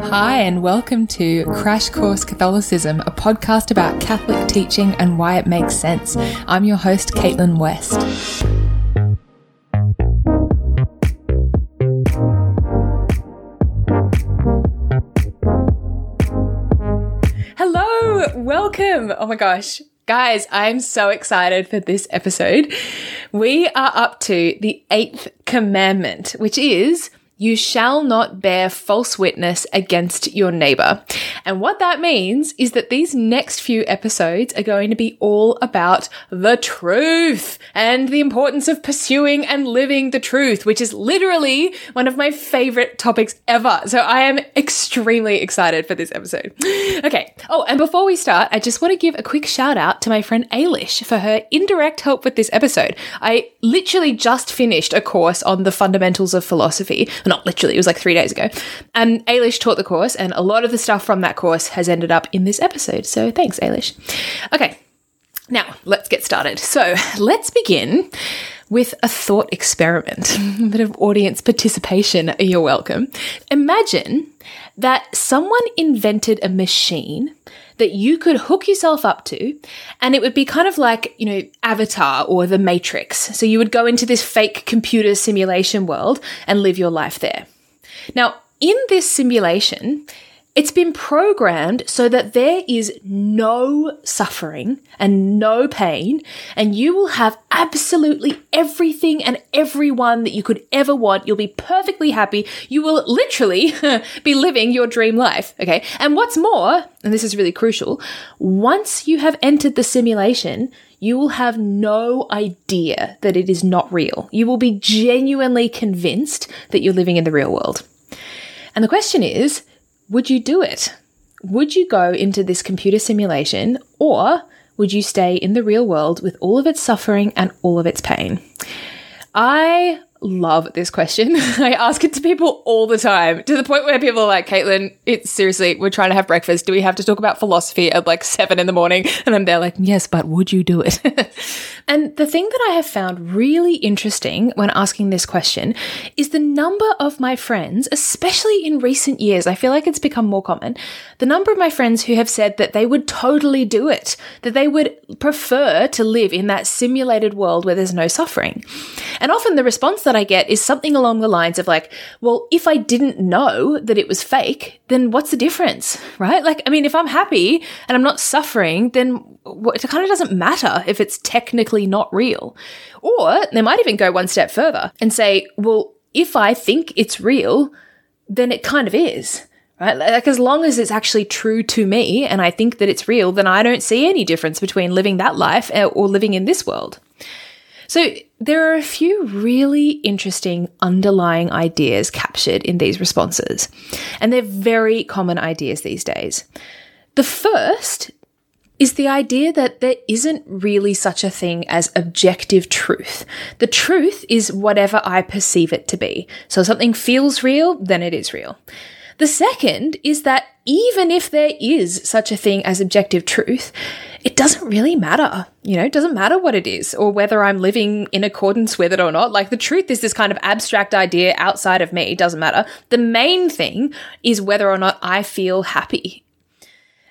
Hi, and welcome to Crash Course Catholicism, a podcast about Catholic teaching and why it makes sense. I'm your host, Caitlin West. Hello, welcome. Oh my gosh. Guys, I'm so excited for this episode. We are up to the eighth commandment, which is you shall not bear false witness against your neighbor. And what that means is that these next few episodes are going to be all about the truth and the importance of pursuing and living the truth, which is literally one of my favorite topics ever. So I am extremely excited for this episode. Okay. Oh, and before we start, I just want to give a quick shout out to my friend Ailish for her indirect help with this episode. I literally just finished a course on the fundamentals of philosophy not literally, it was like three days ago. And Ailish taught the course, and a lot of the stuff from that course has ended up in this episode. So thanks, Ailish. Okay, now let's get started. So let's begin with a thought experiment, a bit of audience participation. You're welcome. Imagine that someone invented a machine that you could hook yourself up to, and it would be kind of like, you know, Avatar or The Matrix. So you would go into this fake computer simulation world and live your life there. Now, in this simulation, it's been programmed so that there is no suffering and no pain, and you will have absolutely everything and everyone that you could ever want. You'll be perfectly happy. You will literally be living your dream life. Okay. And what's more, and this is really crucial, once you have entered the simulation, you will have no idea that it is not real. You will be genuinely convinced that you're living in the real world. And the question is, would you do it? Would you go into this computer simulation or would you stay in the real world with all of its suffering and all of its pain? I love this question. I ask it to people all the time to the point where people are like, Caitlin, it's seriously, we're trying to have breakfast. Do we have to talk about philosophy at like seven in the morning? And I'm there like, yes, but would you do it? and the thing that I have found really interesting when asking this question is the number of my friends, especially in recent years, I feel like it's become more common, the number of my friends who have said that they would totally do it, that they would prefer to live in that simulated world where there's no suffering. And often the response that I get is something along the lines of like, well, if I didn't know that it was fake, then what's the difference, right? Like, I mean, if I'm happy and I'm not suffering, then it kind of doesn't matter if it's technically not real. Or they might even go one step further and say, well, if I think it's real, then it kind of is right? Like, as long as it's actually true to me and I think that it's real, then I don't see any difference between living that life uh, or living in this world. So there are a few really interesting underlying ideas captured in these responses, and they're very common ideas these days. The first is the idea that there isn't really such a thing as objective truth. The truth is whatever I perceive it to be. So something feels real, then it is real. The second is that even if there is such a thing as objective truth, it doesn't really matter. You know, it doesn't matter what it is or whether I'm living in accordance with it or not. Like the truth is this kind of abstract idea outside of me. It doesn't matter. The main thing is whether or not I feel happy.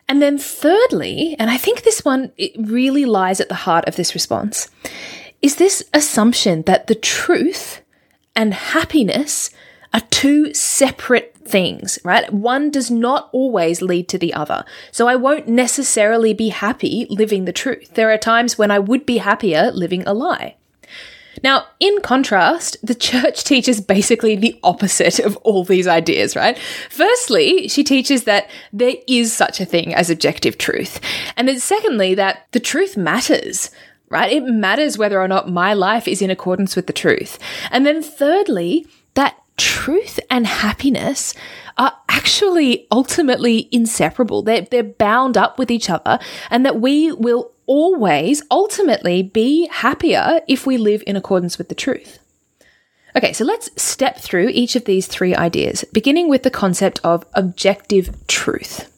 And then thirdly, and I think this one it really lies at the heart of this response, is this assumption that the truth and happiness are two separate things, right? One does not always lead to the other. So I won't necessarily be happy living the truth. There are times when I would be happier living a lie. Now, in contrast, the church teaches basically the opposite of all these ideas, right? Firstly, she teaches that there is such a thing as objective truth. And then secondly, that the truth matters right? It matters whether or not my life is in accordance with the truth. And then thirdly, that truth and happiness are actually ultimately inseparable. They're, they're bound up with each other, and that we will always ultimately be happier if we live in accordance with the truth. Okay, so let's step through each of these three ideas, beginning with the concept of objective truth.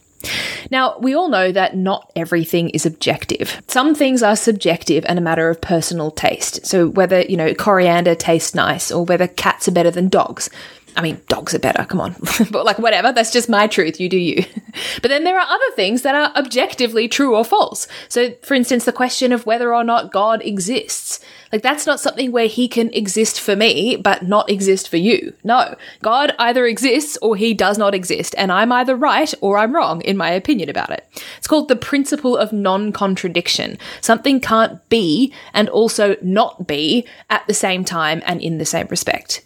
Now, we all know that not everything is objective. Some things are subjective and a matter of personal taste. So whether, you know, coriander tastes nice or whether cats are better than dogs. I mean, dogs are better, come on. but like, whatever, that's just my truth, you do you. but then there are other things that are objectively true or false. So, for instance, the question of whether or not God exists. Like, that's not something where he can exist for me, but not exist for you. No. God either exists or he does not exist, and I'm either right or I'm wrong in my opinion about it. It's called the principle of non contradiction. Something can't be and also not be at the same time and in the same respect.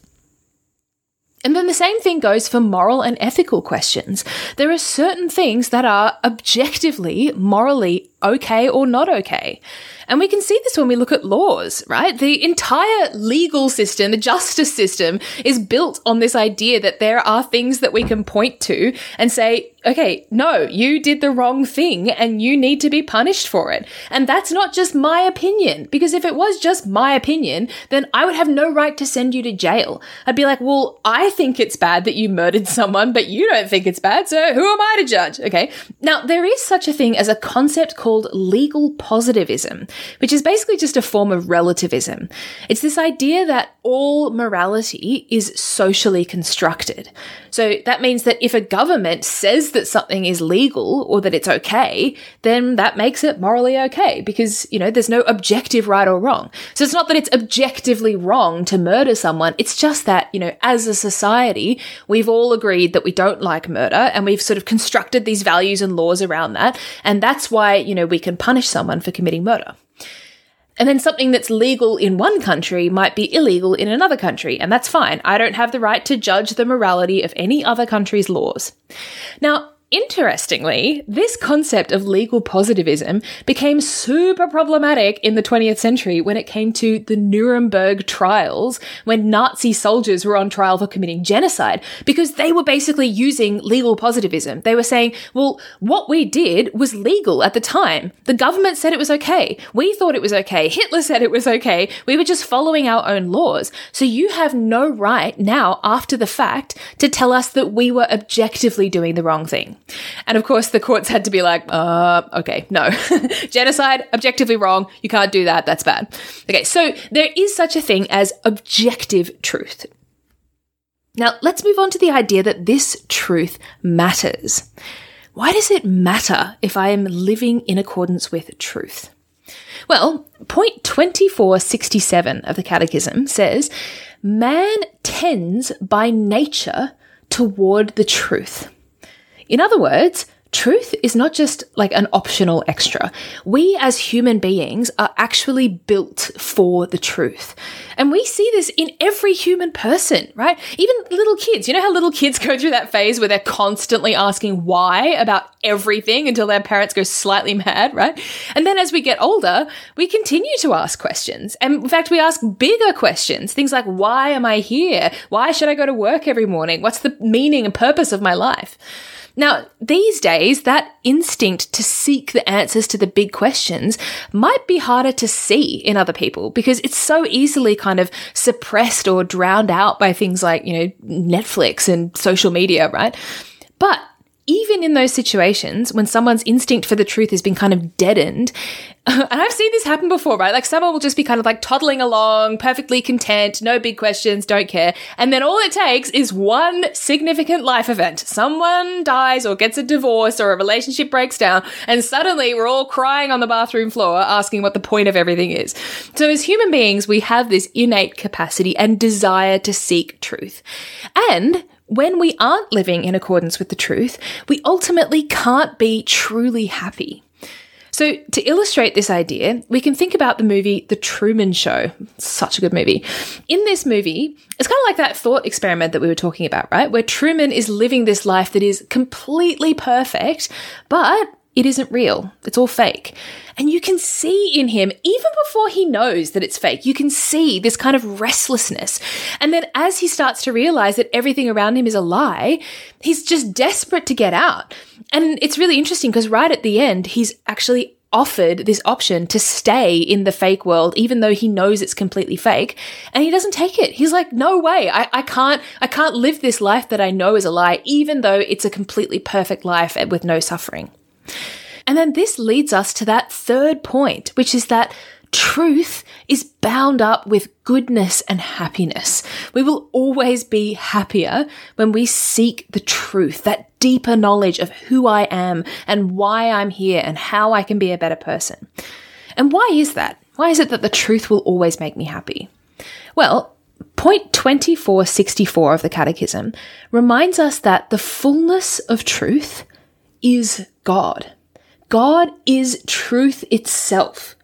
And then the same thing goes for moral and ethical questions. There are certain things that are objectively morally okay or not okay. And we can see this when we look at laws, right? The entire legal system, the justice system is built on this idea that there are things that we can point to and say, okay, no, you did the wrong thing and you need to be punished for it. And that's not just my opinion, because if it was just my opinion, then I would have no right to send you to jail. I'd be like, well, I think it's bad that you murdered someone, but you don't think it's bad, so who am I to judge? Okay. Now, there is such a thing as a concept called legal positivism, which is basically just a form of relativism. It's this idea that all morality is socially constructed. So that means that if a government says that something is legal or that it's okay, then that makes it morally okay because, you know, there's no objective right or wrong. So it's not that it's objectively wrong to murder someone. It's just that, you know, as a society, we've all agreed that we don't like murder and we've sort of constructed these values and laws around that. And that's why, you know, we can punish someone for committing murder. And then something that's legal in one country might be illegal in another country, and that's fine. I don't have the right to judge the morality of any other country's laws. Now, Interestingly, this concept of legal positivism became super problematic in the 20th century when it came to the Nuremberg trials, when Nazi soldiers were on trial for committing genocide, because they were basically using legal positivism. They were saying, well, what we did was legal at the time. The government said it was okay. We thought it was okay. Hitler said it was okay. We were just following our own laws. So you have no right now, after the fact, to tell us that we were objectively doing the wrong thing. And of course, the courts had to be like, uh, okay, no. Genocide, objectively wrong. You can't do that. That's bad. Okay, so there is such a thing as objective truth. Now, let's move on to the idea that this truth matters. Why does it matter if I am living in accordance with truth? Well, point 2467 of the Catechism says, Man tends by nature toward the truth. In other words, truth is not just like an optional extra. We as human beings are actually built for the truth. And we see this in every human person, right? Even little kids. You know how little kids go through that phase where they're constantly asking why about everything until their parents go slightly mad, right? And then as we get older, we continue to ask questions. And in fact, we ask bigger questions. Things like, why am I here? Why should I go to work every morning? What's the meaning and purpose of my life? Now, these days, that instinct to seek the answers to the big questions might be harder to see in other people because it's so easily kind of suppressed or drowned out by things like, you know, Netflix and social media, right? But even in those situations when someone's instinct for the truth has been kind of deadened, and I've seen this happen before, right? Like someone will just be kind of like toddling along, perfectly content, no big questions, don't care. And then all it takes is one significant life event. Someone dies or gets a divorce or a relationship breaks down, and suddenly we're all crying on the bathroom floor asking what the point of everything is. So as human beings, we have this innate capacity and desire to seek truth. And when we aren't living in accordance with the truth, we ultimately can't be truly happy. So, to illustrate this idea, we can think about the movie The Truman Show. Such a good movie. In this movie, it's kind of like that thought experiment that we were talking about, right? Where Truman is living this life that is completely perfect, but it isn't real. It's all fake. And you can see in him, even before he knows that it's fake, you can see this kind of restlessness. And then as he starts to realize that everything around him is a lie, he's just desperate to get out. And it's really interesting because right at the end, he's actually offered this option to stay in the fake world, even though he knows it's completely fake. And he doesn't take it. He's like, no way. I, I can't, I can't live this life that I know is a lie, even though it's a completely perfect life with no suffering. And then this leads us to that third point, which is that truth is bound up with goodness and happiness. We will always be happier when we seek the truth, that deeper knowledge of who I am and why I'm here and how I can be a better person. And why is that? Why is it that the truth will always make me happy? Well, point 2464 of the Catechism reminds us that the fullness of truth is God. God is truth itself.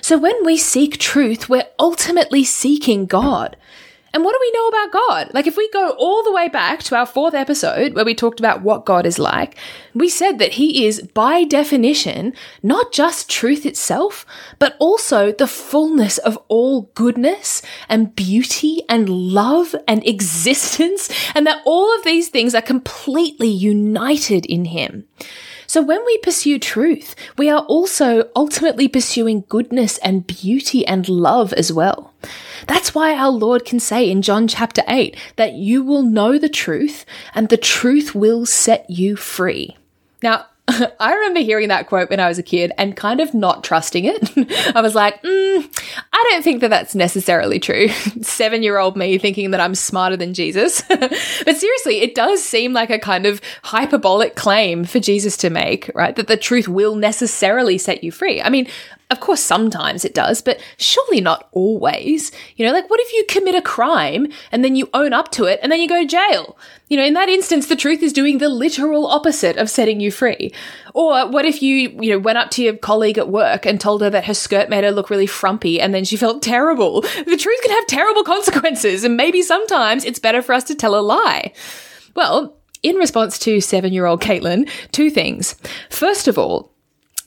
So when we seek truth, we're ultimately seeking God. And what do we know about God? Like, if we go all the way back to our fourth episode where we talked about what God is like, we said that He is, by definition, not just truth itself, but also the fullness of all goodness and beauty and love and existence, and that all of these things are completely united in Him. So when we pursue truth, we are also ultimately pursuing goodness and beauty and love as well. That's why our Lord can say in John chapter 8 that you will know the truth and the truth will set you free. Now, I remember hearing that quote when I was a kid and kind of not trusting it. I was like, mm, I don't think that that's necessarily true. Seven year old me thinking that I'm smarter than Jesus. but seriously, it does seem like a kind of hyperbolic claim for Jesus to make, right? That the truth will necessarily set you free. I mean, of course, sometimes it does, but surely not always. You know, like what if you commit a crime and then you own up to it and then you go to jail? You know, in that instance, the truth is doing the literal opposite of setting you free. Or what if you, you know, went up to your colleague at work and told her that her skirt made her look really frumpy and then she felt terrible? The truth can have terrible consequences, and maybe sometimes it's better for us to tell a lie. Well, in response to seven year old Caitlin, two things. First of all,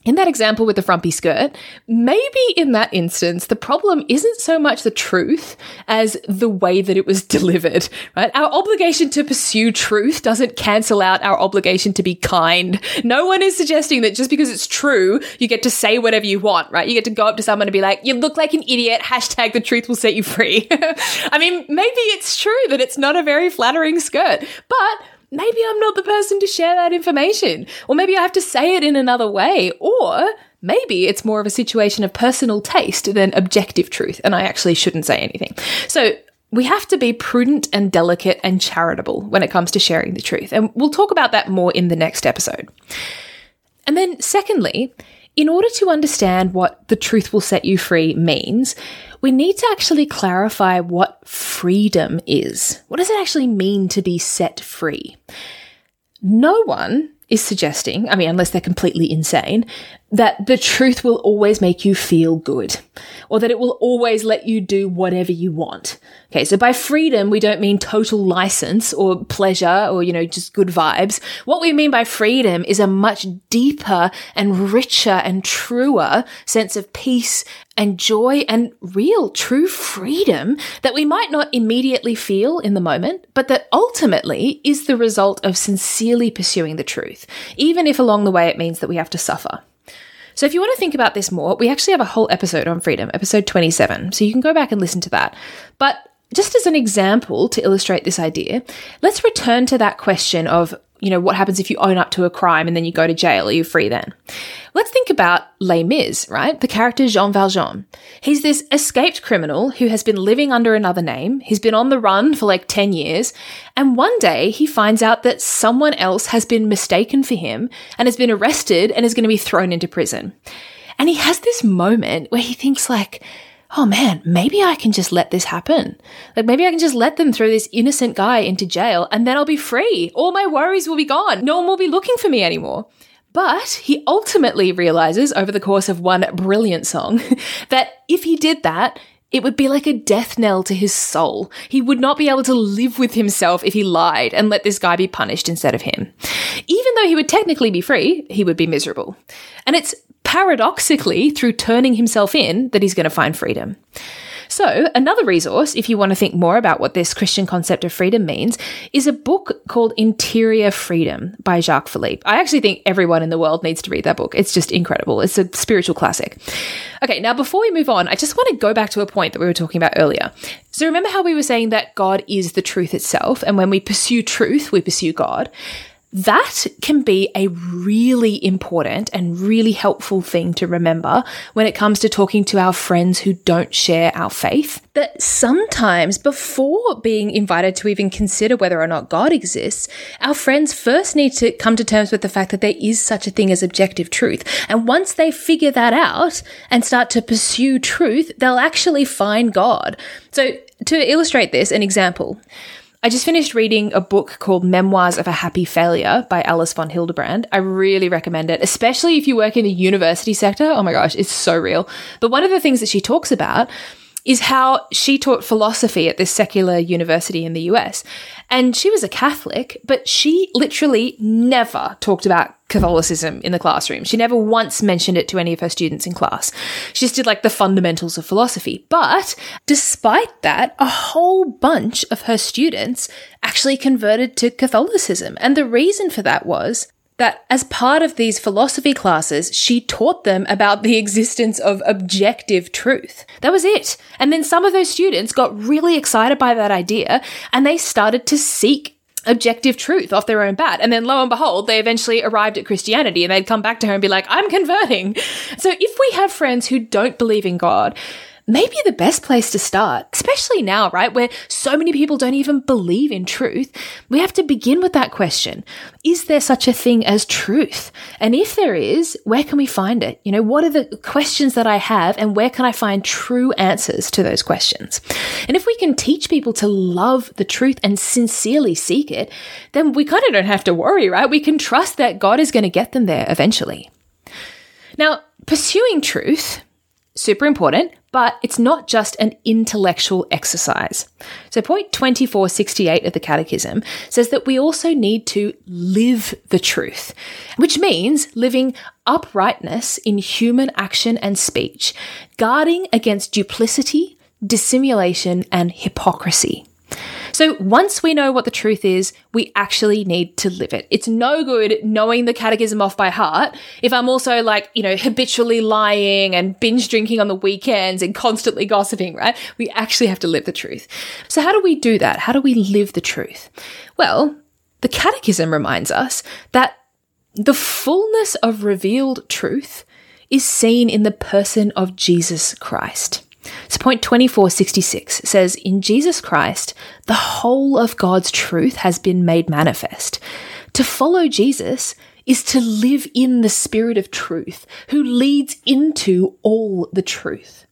in that example with the frumpy skirt, maybe in that instance, the problem isn't so much the truth as the way that it was delivered, right? Our obligation to pursue truth doesn't cancel out our obligation to be kind. No one is suggesting that just because it's true, you get to say whatever you want, right? You get to go up to someone and be like, you look like an idiot, hashtag the truth will set you free. I mean, maybe it's true that it's not a very flattering skirt, but maybe I'm not the person to share that information. Or maybe I have to say it in another way. Or maybe it's more of a situation of personal taste than objective truth, and I actually shouldn't say anything. So we have to be prudent and delicate and charitable when it comes to sharing the truth. And we'll talk about that more in the next episode. And then, secondly, in order to understand what the truth will set you free means, we need to actually clarify what freedom is. What does it actually mean to be set free? No one is suggesting, I mean, unless they're completely insane, that the truth will always make you feel good or that it will always let you do whatever you want. Okay, so by freedom, we don't mean total license or pleasure or, you know, just good vibes. What we mean by freedom is a much deeper and richer and truer sense of peace and joy and real true freedom that we might not immediately feel in the moment, but that ultimately is the result of sincerely pursuing the truth, even if along the way it means that we have to suffer. So if you want to think about this more, we actually have a whole episode on freedom, episode 27. So you can go back and listen to that. But just as an example to illustrate this idea, let's return to that question of you know, what happens if you own up to a crime and then you go to jail? Are you free then? Let's think about Les Mis, right? The character Jean Valjean. He's this escaped criminal who has been living under another name. He's been on the run for like 10 years. And one day he finds out that someone else has been mistaken for him and has been arrested and is going to be thrown into prison. And he has this moment where he thinks like, oh man, maybe I can just let this happen. Like maybe I can just let them throw this innocent guy into jail and then I'll be free. All my worries will be gone. No one will be looking for me anymore. But he ultimately realizes over the course of one brilliant song that if he did that, it would be like a death knell to his soul. He would not be able to live with himself if he lied and let this guy be punished instead of him. Even though he would technically be free, he would be miserable. And it's paradoxically through turning himself in that he's going to find freedom. So, another resource, if you want to think more about what this Christian concept of freedom means, is a book called Interior Freedom by Jacques Philippe. I actually think everyone in the world needs to read that book. It's just incredible. It's a spiritual classic. Okay, now before we move on, I just want to go back to a point that we were talking about earlier. So, remember how we were saying that God is the truth itself, and when we pursue truth, we pursue God? That can be a really important and really helpful thing to remember when it comes to talking to our friends who don't share our faith. That sometimes, before being invited to even consider whether or not God exists, our friends first need to come to terms with the fact that there is such a thing as objective truth. And once they figure that out and start to pursue truth, they'll actually find God. So, to illustrate this, an example. I just finished reading a book called Memoirs of a Happy Failure by Alice von Hildebrand. I really recommend it, especially if you work in the university sector. Oh my gosh, it's so real. But one of the things that she talks about is how she taught philosophy at this secular university in the US. And she was a Catholic, but she literally never talked about Catholicism in the classroom. She never once mentioned it to any of her students in class. She just did like the fundamentals of philosophy. But despite that, a whole bunch of her students actually converted to Catholicism. And the reason for that was that as part of these philosophy classes, she taught them about the existence of objective truth. That was it. And then some of those students got really excited by that idea and they started to seek objective truth off their own bat. And then lo and behold, they eventually arrived at Christianity and they'd come back to her and be like, I'm converting. So if we have friends who don't believe in God, maybe the best place to start, especially now, right, where so many people don't even believe in truth. We have to begin with that question. Is there such a thing as truth? And if there is, where can we find it? You know, what are the questions that I have and where can I find true answers to those questions? And if we can teach people to love the truth and sincerely seek it, then we kind of don't have to worry, right? We can trust that God is going to get them there eventually. Now, pursuing truth, super important, but it's not just an intellectual exercise. So, point 2468 of the Catechism says that we also need to live the truth, which means living uprightness in human action and speech, guarding against duplicity, dissimulation, and hypocrisy. So once we know what the truth is, we actually need to live it. It's no good knowing the catechism off by heart if I'm also like, you know, habitually lying and binge drinking on the weekends and constantly gossiping, right? We actually have to live the truth. So how do we do that? How do we live the truth? Well, the catechism reminds us that the fullness of revealed truth is seen in the person of Jesus Christ. So, point 2466 says, In Jesus Christ, the whole of God's truth has been made manifest. To follow Jesus is to live in the spirit of truth, who leads into all the truth.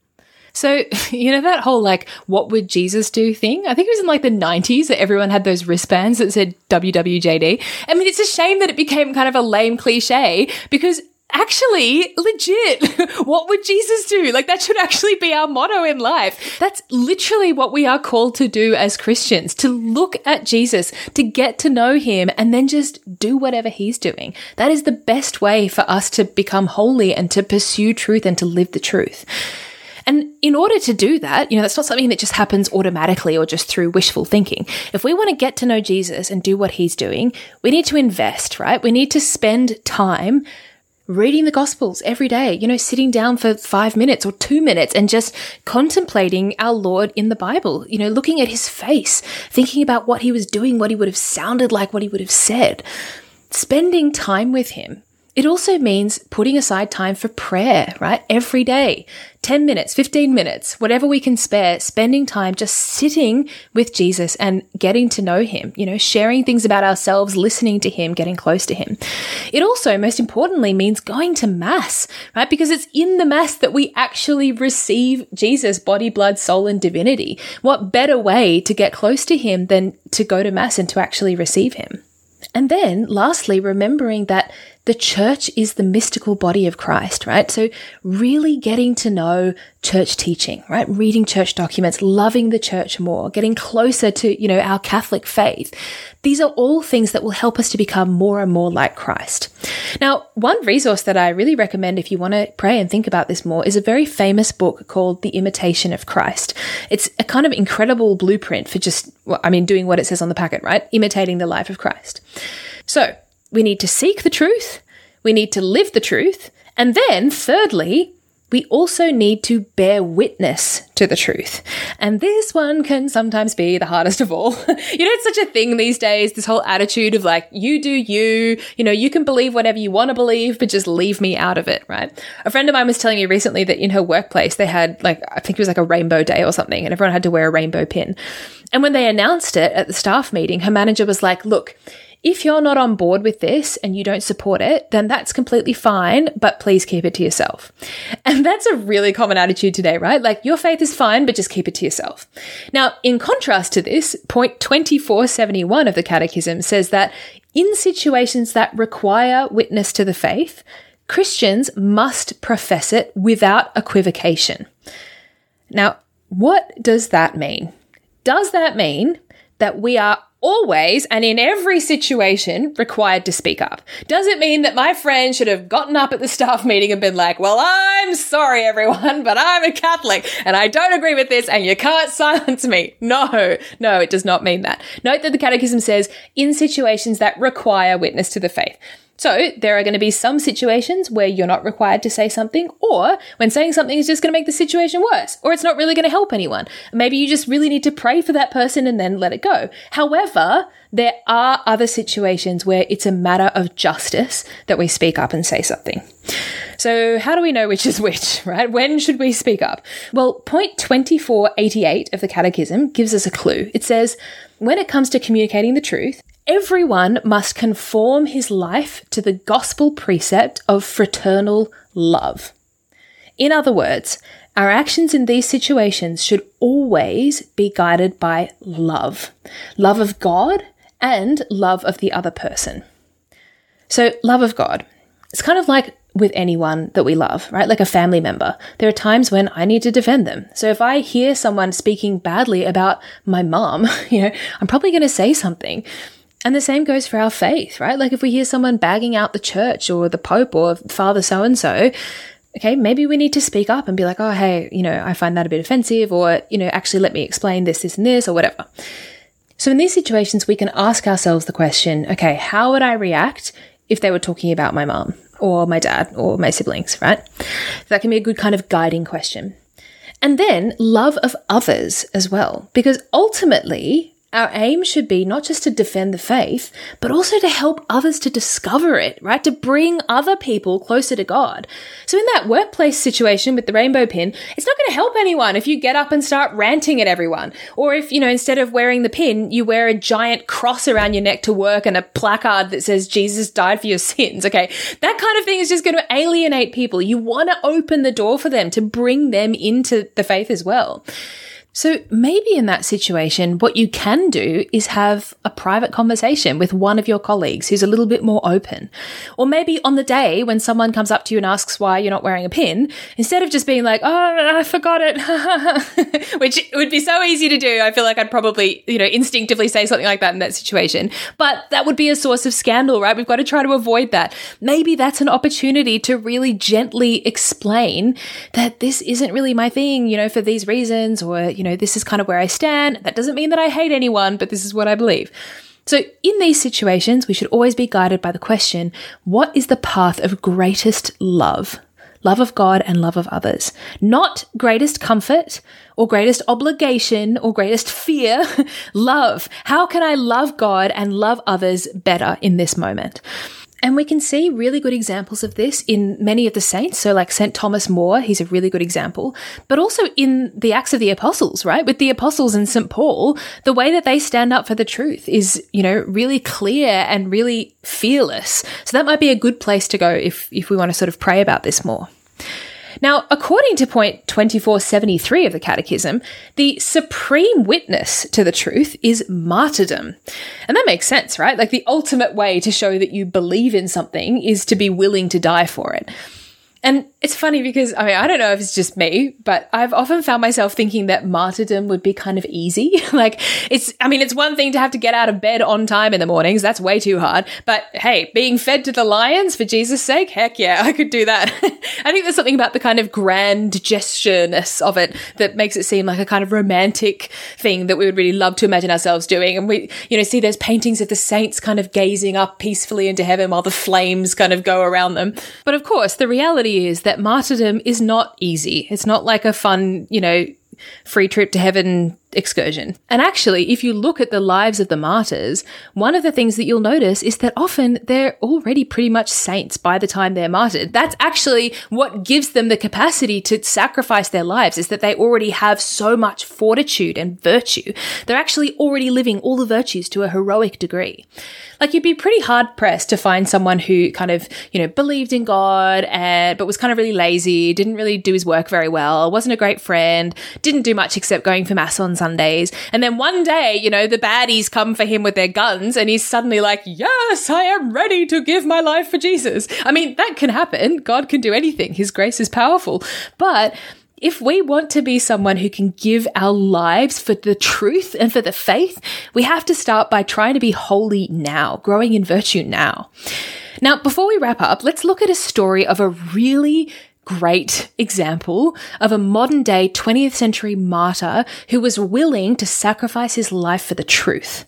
So, you know, that whole like, what would Jesus do thing? I think it was in like the 90s that everyone had those wristbands that said WWJD. I mean, it's a shame that it became kind of a lame cliche because actually legit. what would Jesus do? Like that should actually be our motto in life. That's literally what we are called to do as Christians, to look at Jesus, to get to know him and then just do whatever he's doing. That is the best way for us to become holy and to pursue truth and to live the truth. And in order to do that, you know, that's not something that just happens automatically or just through wishful thinking. If we want to get to know Jesus and do what he's doing, we need to invest, right? We need to spend time reading the Gospels every day, you know, sitting down for five minutes or two minutes and just contemplating our Lord in the Bible, you know, looking at his face, thinking about what he was doing, what he would have sounded like, what he would have said, spending time with him. It also means putting aside time for prayer, right? Every day. 10 minutes, 15 minutes, whatever we can spare, spending time just sitting with Jesus and getting to know him, you know, sharing things about ourselves, listening to him, getting close to him. It also, most importantly, means going to mass, right? Because it's in the mass that we actually receive Jesus, body, blood, soul, and divinity. What better way to get close to him than to go to mass and to actually receive him? And then lastly, remembering that the church is the mystical body of Christ, right? So really getting to know church teaching, right? Reading church documents, loving the church more, getting closer to, you know, our Catholic faith. These are all things that will help us to become more and more like Christ. Now, one resource that I really recommend if you want to pray and think about this more is a very famous book called The Imitation of Christ. It's a kind of incredible blueprint for just, well, I mean, doing what it says on the packet, right? Imitating the life of Christ. So we need to seek the truth, we need to live the truth, and then thirdly, we also need to bear witness to the truth. And this one can sometimes be the hardest of all. you know, it's such a thing these days, this whole attitude of like, you do you, you know, you can believe whatever you want to believe, but just leave me out of it, right? A friend of mine was telling me recently that in her workplace, they had like, I think it was like a rainbow day or something, and everyone had to wear a rainbow pin. And when they announced it at the staff meeting, her manager was like, look, if you're not on board with this and you don't support it, then that's completely fine, but please keep it to yourself. And that's a really common attitude today, right? Like your faith is fine, but just keep it to yourself. Now, in contrast to this, point 2471 of the Catechism says that in situations that require witness to the faith, Christians must profess it without equivocation. Now, what does that mean? Does that mean that we are always and in every situation required to speak up. Does it mean that my friend should have gotten up at the staff meeting and been like, well, I'm sorry, everyone, but I'm a Catholic and I don't agree with this and you can't silence me? No, no, it does not mean that. Note that the Catechism says in situations that require witness to the faith. So there are going to be some situations where you're not required to say something, or when saying something is just going to make the situation worse, or it's not really going to help anyone. Maybe you just really need to pray for that person and then let it go. However, there are other situations where it's a matter of justice that we speak up and say something. So, how do we know which is which, right? When should we speak up? Well, point 2488 of the Catechism gives us a clue. It says, when it comes to communicating the truth, Everyone must conform his life to the gospel precept of fraternal love. In other words, our actions in these situations should always be guided by love love of God and love of the other person. So, love of God. It's kind of like with anyone that we love, right? Like a family member. There are times when I need to defend them. So if I hear someone speaking badly about my mom, you know, I'm probably going to say something. And the same goes for our faith, right? Like if we hear someone bagging out the church or the Pope or Father so and so, okay, maybe we need to speak up and be like, oh, hey, you know, I find that a bit offensive, or, you know, actually let me explain this, this, and this, or whatever. So in these situations, we can ask ourselves the question, okay, how would I react if they were talking about my mom or my dad or my siblings, right? That can be a good kind of guiding question. And then love of others as well, because ultimately, our aim should be not just to defend the faith, but also to help others to discover it, right? To bring other people closer to God. So in that workplace situation with the rainbow pin, it's not going to help anyone if you get up and start ranting at everyone. Or if, you know, instead of wearing the pin, you wear a giant cross around your neck to work and a placard that says Jesus died for your sins. Okay. That kind of thing is just going to alienate people. You want to open the door for them to bring them into the faith as well. So maybe in that situation, what you can do is have a private conversation with one of your colleagues who's a little bit more open. Or maybe on the day when someone comes up to you and asks why you're not wearing a pin, instead of just being like, oh, I forgot it, which would be so easy to do. I feel like I'd probably, you know, instinctively say something like that in that situation. But that would be a source of scandal, right? We've got to try to avoid that. Maybe that's an opportunity to really gently explain that this isn't really my thing, you know, for these reasons or, you you know, this is kind of where I stand. That doesn't mean that I hate anyone, but this is what I believe. So, in these situations, we should always be guided by the question what is the path of greatest love? Love of God and love of others. Not greatest comfort or greatest obligation or greatest fear. love. How can I love God and love others better in this moment? And we can see really good examples of this in many of the saints. So, like St. Thomas More, he's a really good example, but also in the Acts of the Apostles, right? With the Apostles and St. Paul, the way that they stand up for the truth is, you know, really clear and really fearless. So, that might be a good place to go if, if we want to sort of pray about this more. Now, according to point 2473 of the Catechism, the supreme witness to the truth is martyrdom. And that makes sense, right? Like the ultimate way to show that you believe in something is to be willing to die for it. And it's funny because, I mean, I don't know if it's just me, but I've often found myself thinking that martyrdom would be kind of easy. like, it's, I mean, it's one thing to have to get out of bed on time in the mornings. That's way too hard. But hey, being fed to the lions for Jesus' sake, heck yeah, I could do that. I think there's something about the kind of grand gestureness of it that makes it seem like a kind of romantic thing that we would really love to imagine ourselves doing. And we, you know, see those paintings of the saints kind of gazing up peacefully into heaven while the flames kind of go around them. But of course, the reality is that martyrdom is not easy. It's not like a fun, you know, free trip to heaven excursion. And actually, if you look at the lives of the martyrs, one of the things that you'll notice is that often they're already pretty much saints by the time they're martyred. That's actually what gives them the capacity to sacrifice their lives is that they already have so much fortitude and virtue. They're actually already living all the virtues to a heroic degree. Like you'd be pretty hard pressed to find someone who kind of, you know, believed in God and but was kind of really lazy, didn't really do his work very well, wasn't a great friend, didn't do much except going for mass on Sundays. And then one day, you know, the baddies come for him with their guns and he's suddenly like, Yes, I am ready to give my life for Jesus. I mean, that can happen. God can do anything. His grace is powerful. But if we want to be someone who can give our lives for the truth and for the faith, we have to start by trying to be holy now, growing in virtue now. Now, before we wrap up, let's look at a story of a really great example of a modern day 20th century martyr who was willing to sacrifice his life for the truth.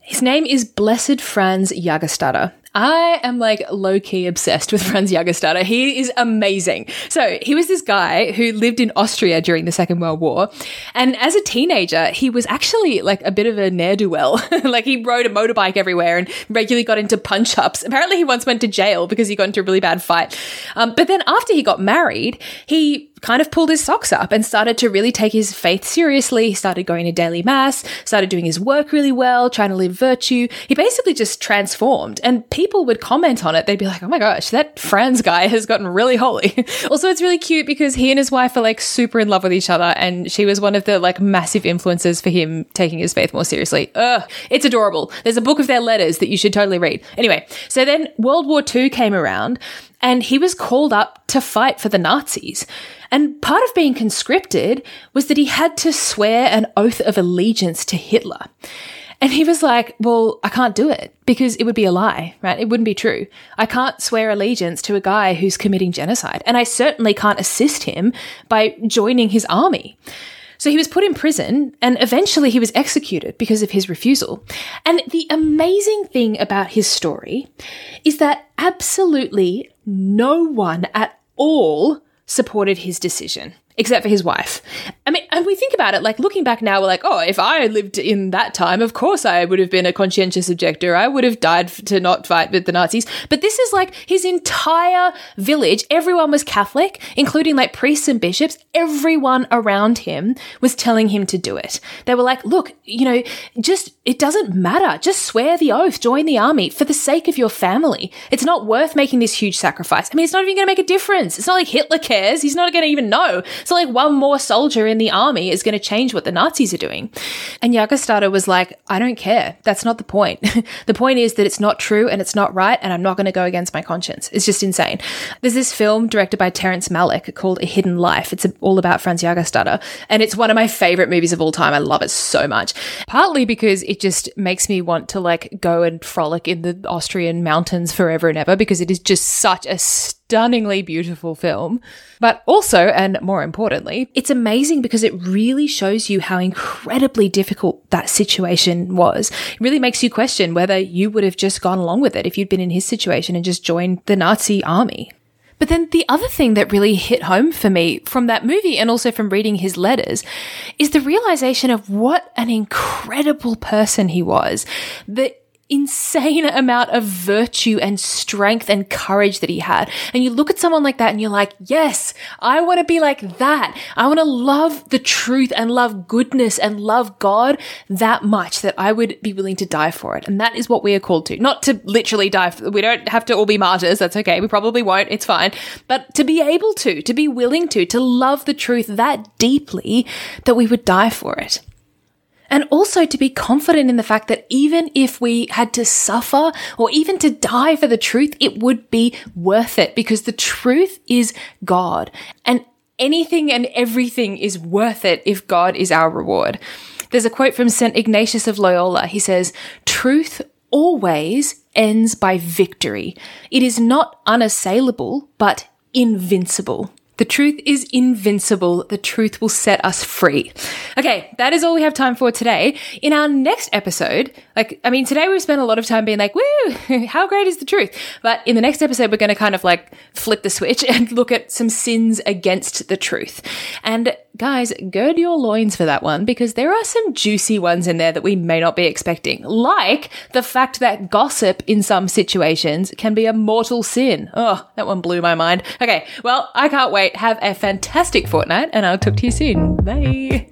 His name is Blessed Franz Jagerstatter. I am like low key obsessed with Franz Jagerstatter. He is amazing. So he was this guy who lived in Austria during the Second World War. And as a teenager, he was actually like a bit of a ne'er do well. like he rode a motorbike everywhere and regularly got into punch ups. Apparently, he once went to jail because he got into a really bad fight. Um, but then after he got married, he kind of pulled his socks up and started to really take his faith seriously. He started going to daily mass, started doing his work really well, trying to live virtue. He basically just transformed and people would comment on it. They'd be like, oh my gosh, that Franz guy has gotten really holy. also, it's really cute because he and his wife are like super in love with each other and she was one of the like massive influences for him taking his faith more seriously. Ugh, it's adorable. There's a book of their letters that you should totally read. Anyway, so then World War II came around and he was called up to fight for the Nazis. And part of being conscripted was that he had to swear an oath of allegiance to Hitler. And he was like, Well, I can't do it because it would be a lie, right? It wouldn't be true. I can't swear allegiance to a guy who's committing genocide. And I certainly can't assist him by joining his army. So he was put in prison and eventually he was executed because of his refusal. And the amazing thing about his story is that absolutely no one at all supported his decision except for his wife. I mean, and we think about it, like looking back now, we're like, oh, if I lived in that time, of course I would have been a conscientious objector. I would have died to not fight with the Nazis. But this is like his entire village. Everyone was Catholic, including like priests and bishops. Everyone around him was telling him to do it. They were like, look, you know, just, it doesn't matter. Just swear the oath, join the army for the sake of your family. It's not worth making this huge sacrifice. I mean, it's not even going to make a difference. It's not like Hitler cares. He's not going to even know. So like one more soldier in the army is going to change what the Nazis are doing. And Jagerstatter was like, I don't care. That's not the point. the point is that it's not true and it's not right and I'm not going to go against my conscience. It's just insane. There's this film directed by Terrence Malick called A Hidden Life. It's all about Franz Jagerstatter and it's one of my favorite movies of all time. I love it so much. Partly because it just makes me want to like go and frolic in the Austrian mountains forever and ever because it is just such a stunningly beautiful film. But also, and more importantly, it's amazing because it really shows you how incredibly difficult that situation was. It really makes you question whether you would have just gone along with it if you'd been in his situation and just joined the Nazi army. But then the other thing that really hit home for me from that movie and also from reading his letters is the realization of what an incredible person he was. That insane amount of virtue and strength and courage that he had. And you look at someone like that and you're like, yes, I want to be like that. I want to love the truth and love goodness and love God that much that I would be willing to die for it. And that is what we are called to. Not to literally die. For, we don't have to all be martyrs. That's okay. We probably won't. It's fine. But to be able to, to be willing to, to love the truth that deeply that we would die for it. And also to be confident in the fact that even if we had to suffer or even to die for the truth, it would be worth it because the truth is God and anything and everything is worth it if God is our reward. There's a quote from St. Ignatius of Loyola. He says, truth always ends by victory. It is not unassailable, but invincible. The truth is invincible. The truth will set us free. Okay, that is all we have time for today. In our next episode, like, I mean, today we've spent a lot of time being like, woo, how great is the truth? But in the next episode, we're going to kind of like flip the switch and look at some sins against the truth. And guys, gird your loins for that one because there are some juicy ones in there that we may not be expecting. Like the fact that gossip in some situations can be a mortal sin. Oh, that one blew my mind. Okay, well, I can't wait. Have a fantastic fortnight and I'll talk to you soon. Bye.